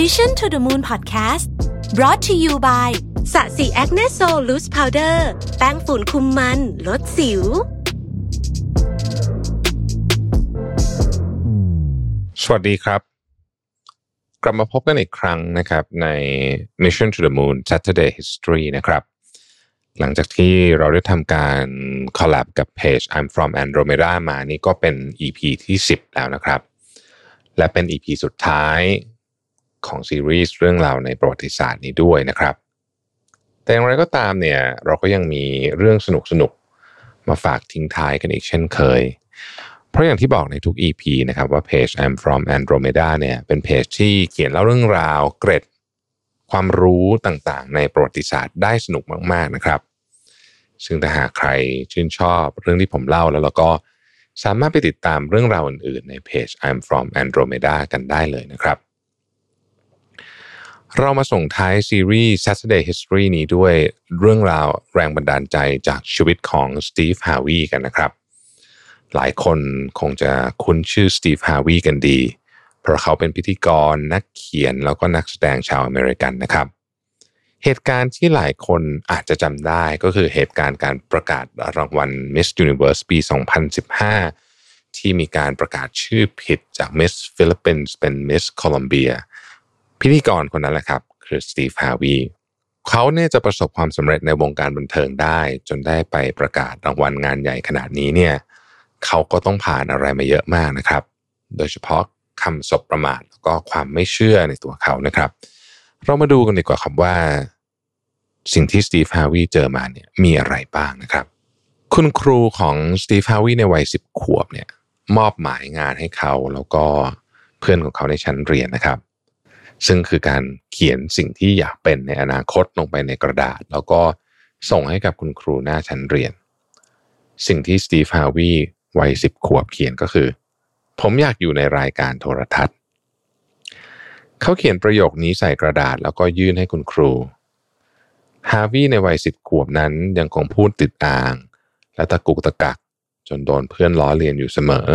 Mission to the Moon Podcast brought to you by Sasi Acne Sol Loose Powder แป้งฝุ่นคุมมัน ลดสิว สวัสดีครับ กลับมาพบกันอีกครั้งนะครับใน Mission to the Moon Saturday History นะครับ หลังจากที่เราได้ทำการ collab กับเพจ I'm from Andromeda มานี่ก็เป็น EP ที่ 10 แล้วนะครับ และเป็น EP สุดท้าย ของซีรีส์เรื่องราวในประวัติศาสตร์นี้ด้วยนะครับ แต่อย่างไรก็ตามเนี่ยเราก็ยังมีเรื่องสนุกๆมาฝากทิ้งท้ายกันอีกเช่นเคย เพราะอย่างที่บอกในทุก EP นะครับว่าเพจ I'm from Andromeda เนี่ยเป็นเพจที่เขียนเล่าเรื่องราวเกร็ดความรู้ต่างๆ ในประวัติศาสตร์ได้สนุกมากๆนะครับ ซึ่งถ้าหากใครชื่นชอบเรื่องที่ผมเล่าแล้วเราก็สามารถไปติดตามเรื่องราวอื่นๆ ในเพจ I'm from Andromeda กันได้เลยนะครับ เรามาส่งท้ายซีรีส์ Saturday History นี้ด้วยเรื่องราวแรงบันดาลใจจากชีวิตของสตีฟฮาวีกันนะครับ หลายคนคงจะคุ้นชื่อสตีฟฮาวีกันดี เพราะเขาเป็นพิธีกรนักเขียนแล้วก็นักแสดงชาวอเมริกันนะครับ เหตุการณ์ที่หลายคนอาจจะจำได้ก็คือเหตุการณ์การประกาศรางวัล Miss Universe ปี 2015 ที่มีการประกาศชื่อผิดจาก Miss Philippines เป็น Miss Colombia พิธีกรคนนั้นแหละครับคือสตีฟฮาวีเขาเนี่ยจะประสบความสำเร็จในวงการบันเทิงได้ จนได้ไปประกาศรางวัลงานใหญ่ขนาดนี้เนี่ยเขาก็ต้องผ่านอะไรมาเยอะมากนะครับ โดยเฉพาะคำสบประมาทแล้วก็ความไม่เชื่อในตัวเขานะครับ เรามาดูกันดีกว่าครับว่า สิ่งที่สตีฟฮาวีเจอมาเนี่ยมีอะไรบ้างนะครับ คุณครูของสตีฟฮาวีในวัยสิบขวบเนี่ยมอบหมายงานให้เขาแล้วก็เพื่อนของเขาในชั้นเรียนนะครับ ซึ่งคือการเขียนสิ่งที่อยากเป็นในอนาคตลงไปในกระดาษ แล้วก็ส่งให้กับคุณครูหน้าชั้นเรียน สิ่งที่สตีฟฮาวีวัยสิบขวบเขียนก็คือ ผมอยากอยู่ในรายการโทรทัศน์ เขาเขียนประโยคนี้ใส่กระดาษแล้วก็ยื่นให้คุณครูฮาวีในวัยสิบขวบนั้นยังคงพูดติดอ่าง และตะกุกตะกัก จนโดนเพื่อนล้อเลียนอยู่เสมอ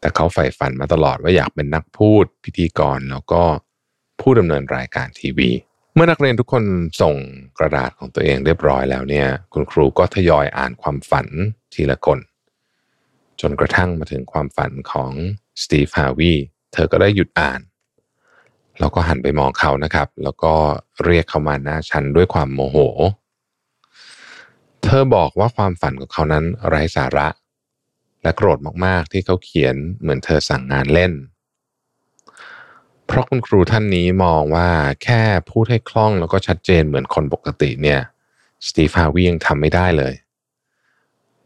แต่เขาใฝ่ฝันมาตลอดว่าอยากเป็นนักพูดพิธีกรแล้วก็ ผู้ดำเนินรายการทีวี เมื่อนักเรียนทุกคนส่งกระดาษของตัวเองเรียบร้อยแล้วเนี่ย คุณครูก็ทยอยอ่านความฝันทีละคน จนกระทั่งมาถึงความฝันของสตีฟฮาวีเธอก็ได้หยุดอ่าน แล้วก็หันไปมองเขานะครับ แล้วก็เรียกเขามาหน้าชั้นด้วยความโมโห เธอบอกว่าความฝันของเขานั้นไร้สาระ และโกรธมากๆที่เขาเขียนเหมือนเธอสั่งงานเล่น เพราะคุณครูท่านนี้มองว่าแค่พูดให้คล่องแล้วก็ชัดเจนเหมือนคนปกติเนี่ยสตีฟฮาวียังทำไม่ได้เลย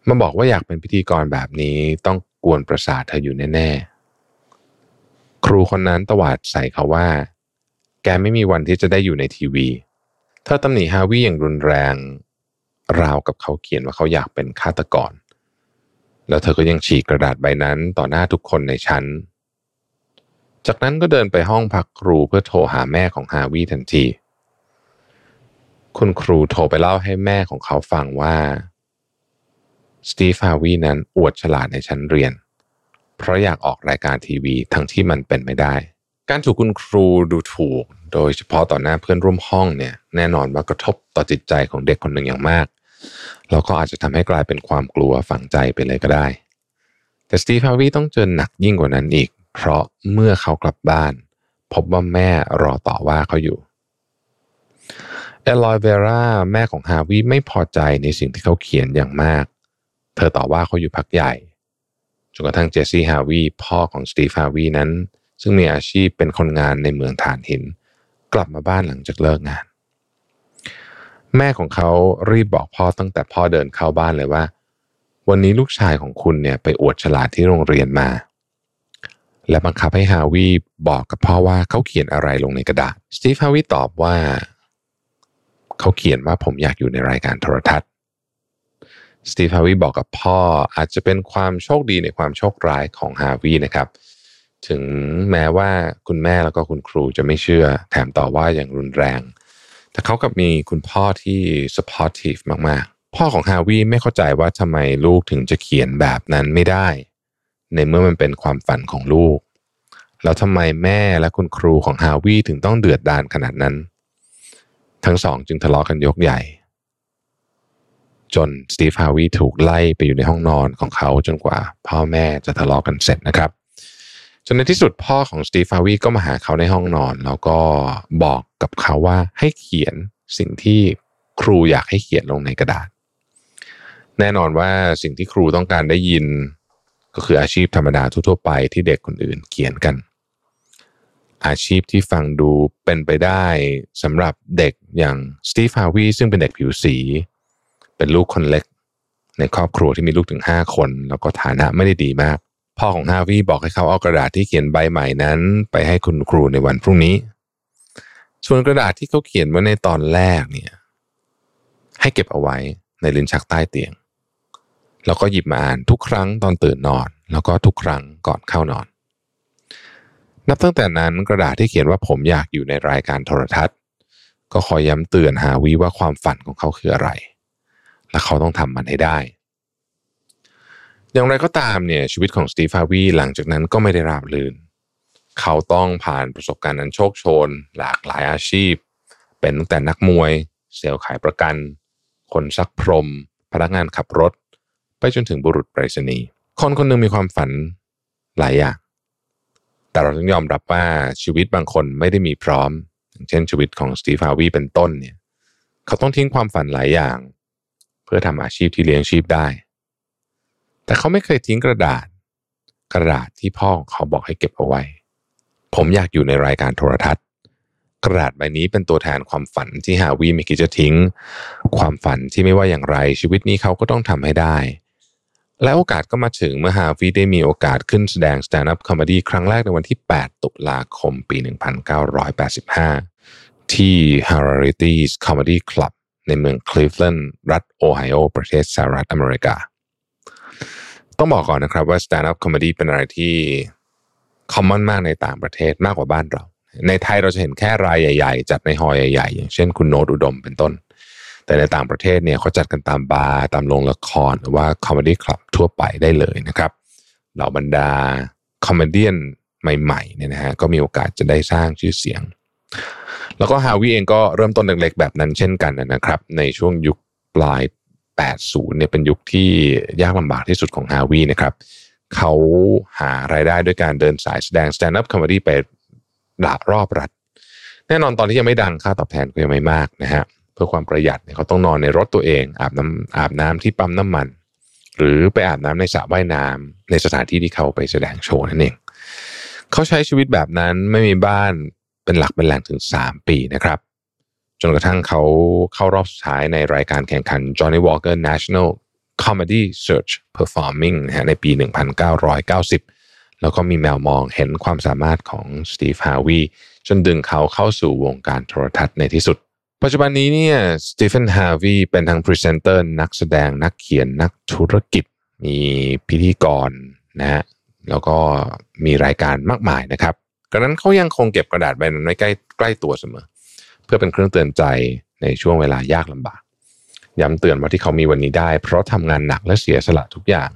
มาบอกว่าอยากเป็นพิธีกรแบบนี้ต้องกวนประสาทเธออยู่แน่ ๆ ครูคนนั้นตวาดใส่เขาว่า แกไม่มีวันที่จะได้อยู่ในทีวี เธอตำหนิฮาวีอย่างรุนแรง ราวกับเขาเขียนว่าเขาอยากเป็นฆาตกร แล้วเธอก็ยังฉีกกระดาษใบนั้นต่อหน้าทุกคนในชั้น จากนั้นก็เดินไปห้องพักครูเพื่อโทรหาแม่ของฮาวีทันที คุณครูโทรไปเล่าให้แม่ของเขาฟังว่าสตีฟฮาวีนั้นอวดฉลาดในชั้นเรียน เพราะอยากออกรายการทีวีทั้งที่มันเป็นไม่ได้ การถูกคุณครูดูถูก โดยเฉพาะต่อหน้าเพื่อนร่วมห้องเนี่ยแน่นอนว่ากระทบต่อจิตใจของเด็กคนหนึ่งอย่างมาก แล้วก็อาจจะทำให้กลายเป็นความกลัวฝังใจไปเลยก็ได้ แต่สตีฟฮาวีต้องเจอหนักยิ่งกว่านั้นอีก เพราะเมื่อเขากลับบ้าน พบว่าแม่รอต่อว่าเขาอยู่เอลอยเวราแม่ของฮาวีไม่พอใจในสิ่งที่เขาเขียนอย่างมาก เธอต่อว่าเขาอยู่พักใหญ่จนกระทั่งเจสซี่ฮาวีพ่อของสตีฟฮาวีนั้น ซึ่งมีอาชีพเป็นคนงานในเมืองฐานหิน กลับมาบ้านหลังจากเลิกงาน แม่ของเขารีบบอกพ่อตั้งแต่พ่อเดินเข้าบ้านเลยว่า วันนี้ลูกชายของคุณเนี่ยไปอวดฉลาดที่โรงเรียนมา และบังคับให้ฮาวีบอกกับพ่อว่าเขาเขียนอะไรลงในกระดาษสตีฟฮาวีตอบว่า เขาเขียนว่าผมอยากอยู่ในรายการโทรทัศน์สตีฟฮาวีบอกกับพ่ออาจจะเป็นความโชคดีในความโชคร้ายของฮาวีนะครับ ถึงแม้ว่าคุณแม่แล้วก็คุณครูจะไม่เชื่อ แถมต่อว่าอย่างรุนแรง แต่เขากับมีคุณพ่อที่ supportive มาก ๆ พ่อของฮาวีไม่เข้าใจว่าทำไมลูกถึงจะเขียนแบบนั้นไม่ได้ ในเมื่อมันเป็นความฝันของลูก แล้วทำไมแม่และคุณครูของฮาวิถึงต้องเดือดดานขนาดนั้น ทั้งสองจึงทะเลาะกันยกใหญ่ จนสตีฟฮาวิถูกไล่ไปอยู่ในห้องนอนของเขาจนกว่า พ่อแม่จะทะเลาะกันเสร็จนะครับจนในที่สุดพ่อของสตีฟฮาวิก็มาหาเขาในห้องนอน แล้วก็บอกกับเขาว่าให้เขียนสิ่งที่ครูอยากให้เขียนลงในกระดาษ แน่นอนว่าสิ่งที่ครูต้องการได้ยิน ก็คืออาชีพธรรมดาทั่วๆไปที่เด็กคนอื่นเขียนกัน อาชีพที่ฟังดูเป็นไปได้สำหรับเด็กอย่างสตีฟฮาวีซึ่งเป็นเด็กผิวสี เป็นลูกคนเล็ก ในครอบครัวที่มีลูกถึง 5 คน แล้วก็ฐานะไม่ได้ดีมาก พ่อของฮาวีบอกให้เขาเอากระดาษที่เขียนใบใหม่นั้น ไปให้คุณครูในวันพรุ่งนี้ ส่วนกระดาษที่เขาเขียนไว้ในตอนแรกเนี่ยให้เก็บเอาไว้ในลิ้นชักใต้เตียง แล้วก็หยิบมาอ่านทุกครั้งตอนตื่นนอน แล้วก็ทุกครั้งก่อนเข้านอน นับตั้งแต่นั้นกระดาษที่เขียนว่าผมอยากอยู่ในรายการโทรทัศน์ ก็คอยย้ำเตือนหาวิว่าความฝันของเขาคืออะไร และเขาต้องทำมันให้ได้ อย่างไรก็ตามเนี่ยชีวิตของสตีฟฮาวีหลังจากนั้นก็ไม่ได้ราบรื่น เขาต้องผ่านประสบการณ์อันโชคโชน หลากหลายอาชีพ เป็นตั้งแต่นักมวย เซลล์ขายประกัน คนซักพรม พนักงานขับรถ ไปจนถึงบุรุษไปรษณีย์คนคนหนึ่งมีความฝันหลายอย่าง แต่เราต้องยอมรับว่าชีวิตบางคนไม่ได้มีพร้อม อย่างเช่นชีวิตของสตีฟฮาวีเป็นต้นเนี่ย เขาต้องทิ้งความฝันหลายอย่าง เพื่อทำอาชีพที่เลี้ยงชีพได้ แต่เขาไม่เคยทิ้งกระดาษ กระดาษที่พ่อของเขาบอกให้เก็บเอาไว้ ผมอยากอยู่ในรายการโทรทัศน์ กระดาษใบนี้เป็นตัวแทนความฝันที่ฮาวีไม่คิดจะทิ้ง ความฝันที่ไม่ว่าอย่างไรชีวิตนี้เขาก็ต้องทำให้ได้ และโอกาสก็มาถึงเมื่อฮาวีได้มีโอกาสขึ้นแสดง stand-up comedy ครั้งแรกในวันที่ 8 ตุลาคมปี 1985 ที่ Hilarities Comedy Club ในเมืองคลีฟแลนด์รัฐโอไฮโอ ประเทศสหรัฐอเมริกา ต้องบอกก่อนนะครับว่า stand-up comedy เป็นอะไรที่ common มากในต่างประเทศมากกว่าบ้านเรา ในไทยเราจะเห็นแค่รายใหญ่ ๆ จัดในฮอลล์ใหญ่ ๆ อย่างเช่นคุณโน้ตอุดมเป็นต้น แต่ในต่างประเทศเนี่ยเขาจัดกันตามบาร์ตามโรงละครหรือว่า comedy club ทั่วไปได้เลยนะครับเหล่าบรรดา comedyใหม่ๆเนี่ยนะฮะก็มีโอกาสจะได้สร้างชื่อเสียง แล้วก็ฮาวิเองก็เริ่มต้นเล็กๆแบบนั้นเช่นกันนะครับ ในช่วงยุคปลาย 80 เนี่ยเป็นยุคที่ยากลำบากที่สุดของฮาวินะครับเขาหารายได้ด้วยการเดินสายแสดง stand up comedy ไปหลารอบรัฐ แน่นอนตอนที่ยังไม่ดังค่าตอบแทนก็ยังไม่มากนะฮะ พื่อความประหยัดเนี่ยเขาต้องนอนในรถตัวเอง อาบน้ำอาบน้ำที่ปั๊มน้ำมัน หรือไปอาบน้ำในสระว่ายน้ำในสถานที่ที่เขาไปแสดงโชว์นั่นเองเขาใช้ชีวิตแบบนั้นไม่มีบ้านเป็นหลักเป็นแหล่งถึง 3 ปีนะครับ จนกระทั่งเขาเข้ารอบสุดท้ายในรายการแข่งขัน Johnny Walker National Comedy Search Performing นะฮะในปี 1990 แล้วก็มีแมวมองเห็นความสามารถของสตีฟฮาวีจนดึงเขาเข้าสู่วงการโทรทัศน์ในที่สุด ปัจจุบันนี้เนี่ยสตีฟ ฮาร์วีย์เป็นทั้งพรีเซนเตอร์นักแสดงนักเขียนนักธุรกิจ มีพิธีกรนะฮะแล้วก็มีรายการมากมายนะครับกระนั้นเขายังคงเก็บกระดาษใบนั้นไว้ใกล้ใกล้ตัวเสมอ เพื่อเป็นเครื่องเตือนใจในช่วงเวลายากลำบากย้ำเตือนว่าที่เขามีวันนี้ได้ เพราะทำงานหนักและเสียสละทุกอย่าง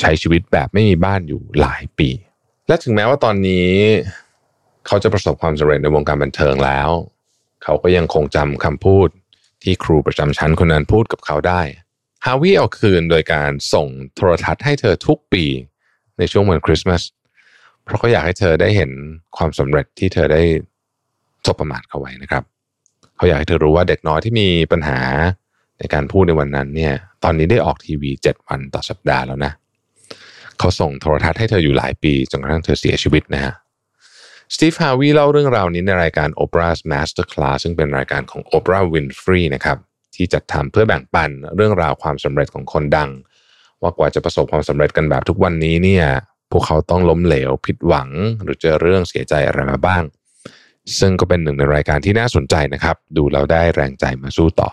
ใช้ชีวิตแบบไม่มีบ้านอยู่หลายปี และถึงแม้ว่าตอนนี้ เขาจะประสบความสำเร็จในวงการบันเทิงแล้ว เขาก็ยังคงจำคำพูดที่ครูประจำชั้นคนนั้นพูดกับเขาได้ ฮาวิเอาคืนโดยการส่งโทรทัศน์ให้เธอทุกปีในช่วงวันคริสต์มาส เพราะเขาอยากให้เธอได้เห็นความสำเร็จที่เธอได้สบประมาทเขาไว้นะครับ เขาอยากให้เธอรู้ว่าเด็กน้อยที่มีปัญหาในการพูดในวันนั้นเนี่ย ตอนนี้ได้ออกทีวีเจ็ดวันต่อสัปดาห์แล้วนะ เขาส่งโทรทัศน์ให้เธออยู่หลายปีจนกระทั่งเธอเสียชีวิตนะฮะ สตีฟฮาวีเล่าเรื่องราวนี้ในรายการ Oprah's Master Class ซึ่งเป็นรายการของ Oprah Winfrey นะครับที่จัดทำเพื่อแบ่งปันเรื่องราวความสำเร็จของคนดัง ว่ากว่าจะประสบความสำเร็จกันแบบทุกวันนี้เนี่ยพวกเขาต้องล้มเหลวผิดหวัง หรือเจอเรื่องเสียใจอะไรมาบ้าง ซึ่งก็เป็นหนึ่งในรายการที่น่าสนใจนะครับ ดูแล้วได้แรงใจมาสู้ต่อ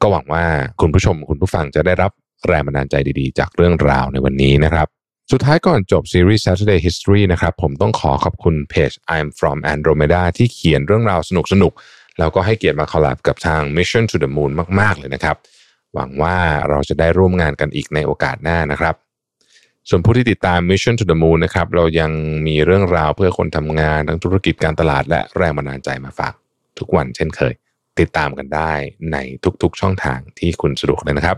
ก็หวังว่าคุณผู้ชมคุณผู้ฟังจะได้รับแรงบันดาลใจดีๆ จากเรื่องราวในวันนี้นะครับ สุดท้ายก่อนจบซีรีส์ Saturday History นะครับ ผมต้องขอขอบคุณเพจ I'm from Andromeda ที่เขียนเรื่องราวสนุกๆแล้วก็ให้เกียรติมาคอลแลบกับทาง Mission to the Moon มาก ๆ เลยนะครับ หวังว่าเราจะได้ร่วมงานกันอีกในโอกาสหน้านะครับ ส่วนผู้ที่ติดตาม Mission to the Moon นะครับ เรายังมีเรื่องราวเพื่อคนทำงานทั้งธุรกิจการตลาดและแรงบันดาลใจมาฝาก ทุกวันเช่นเคย ติดตามกันได้ในทุกๆช่องทางที่คุณสะดวกเลยนะครับ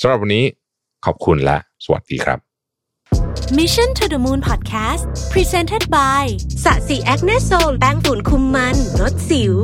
สำหรับวันนี้ขอบคุณและสวัสดีครับ Mission to the Moon Podcast Presented by สะสีแอคเนโซลแป้งฝุ่นคุมมันลดสิว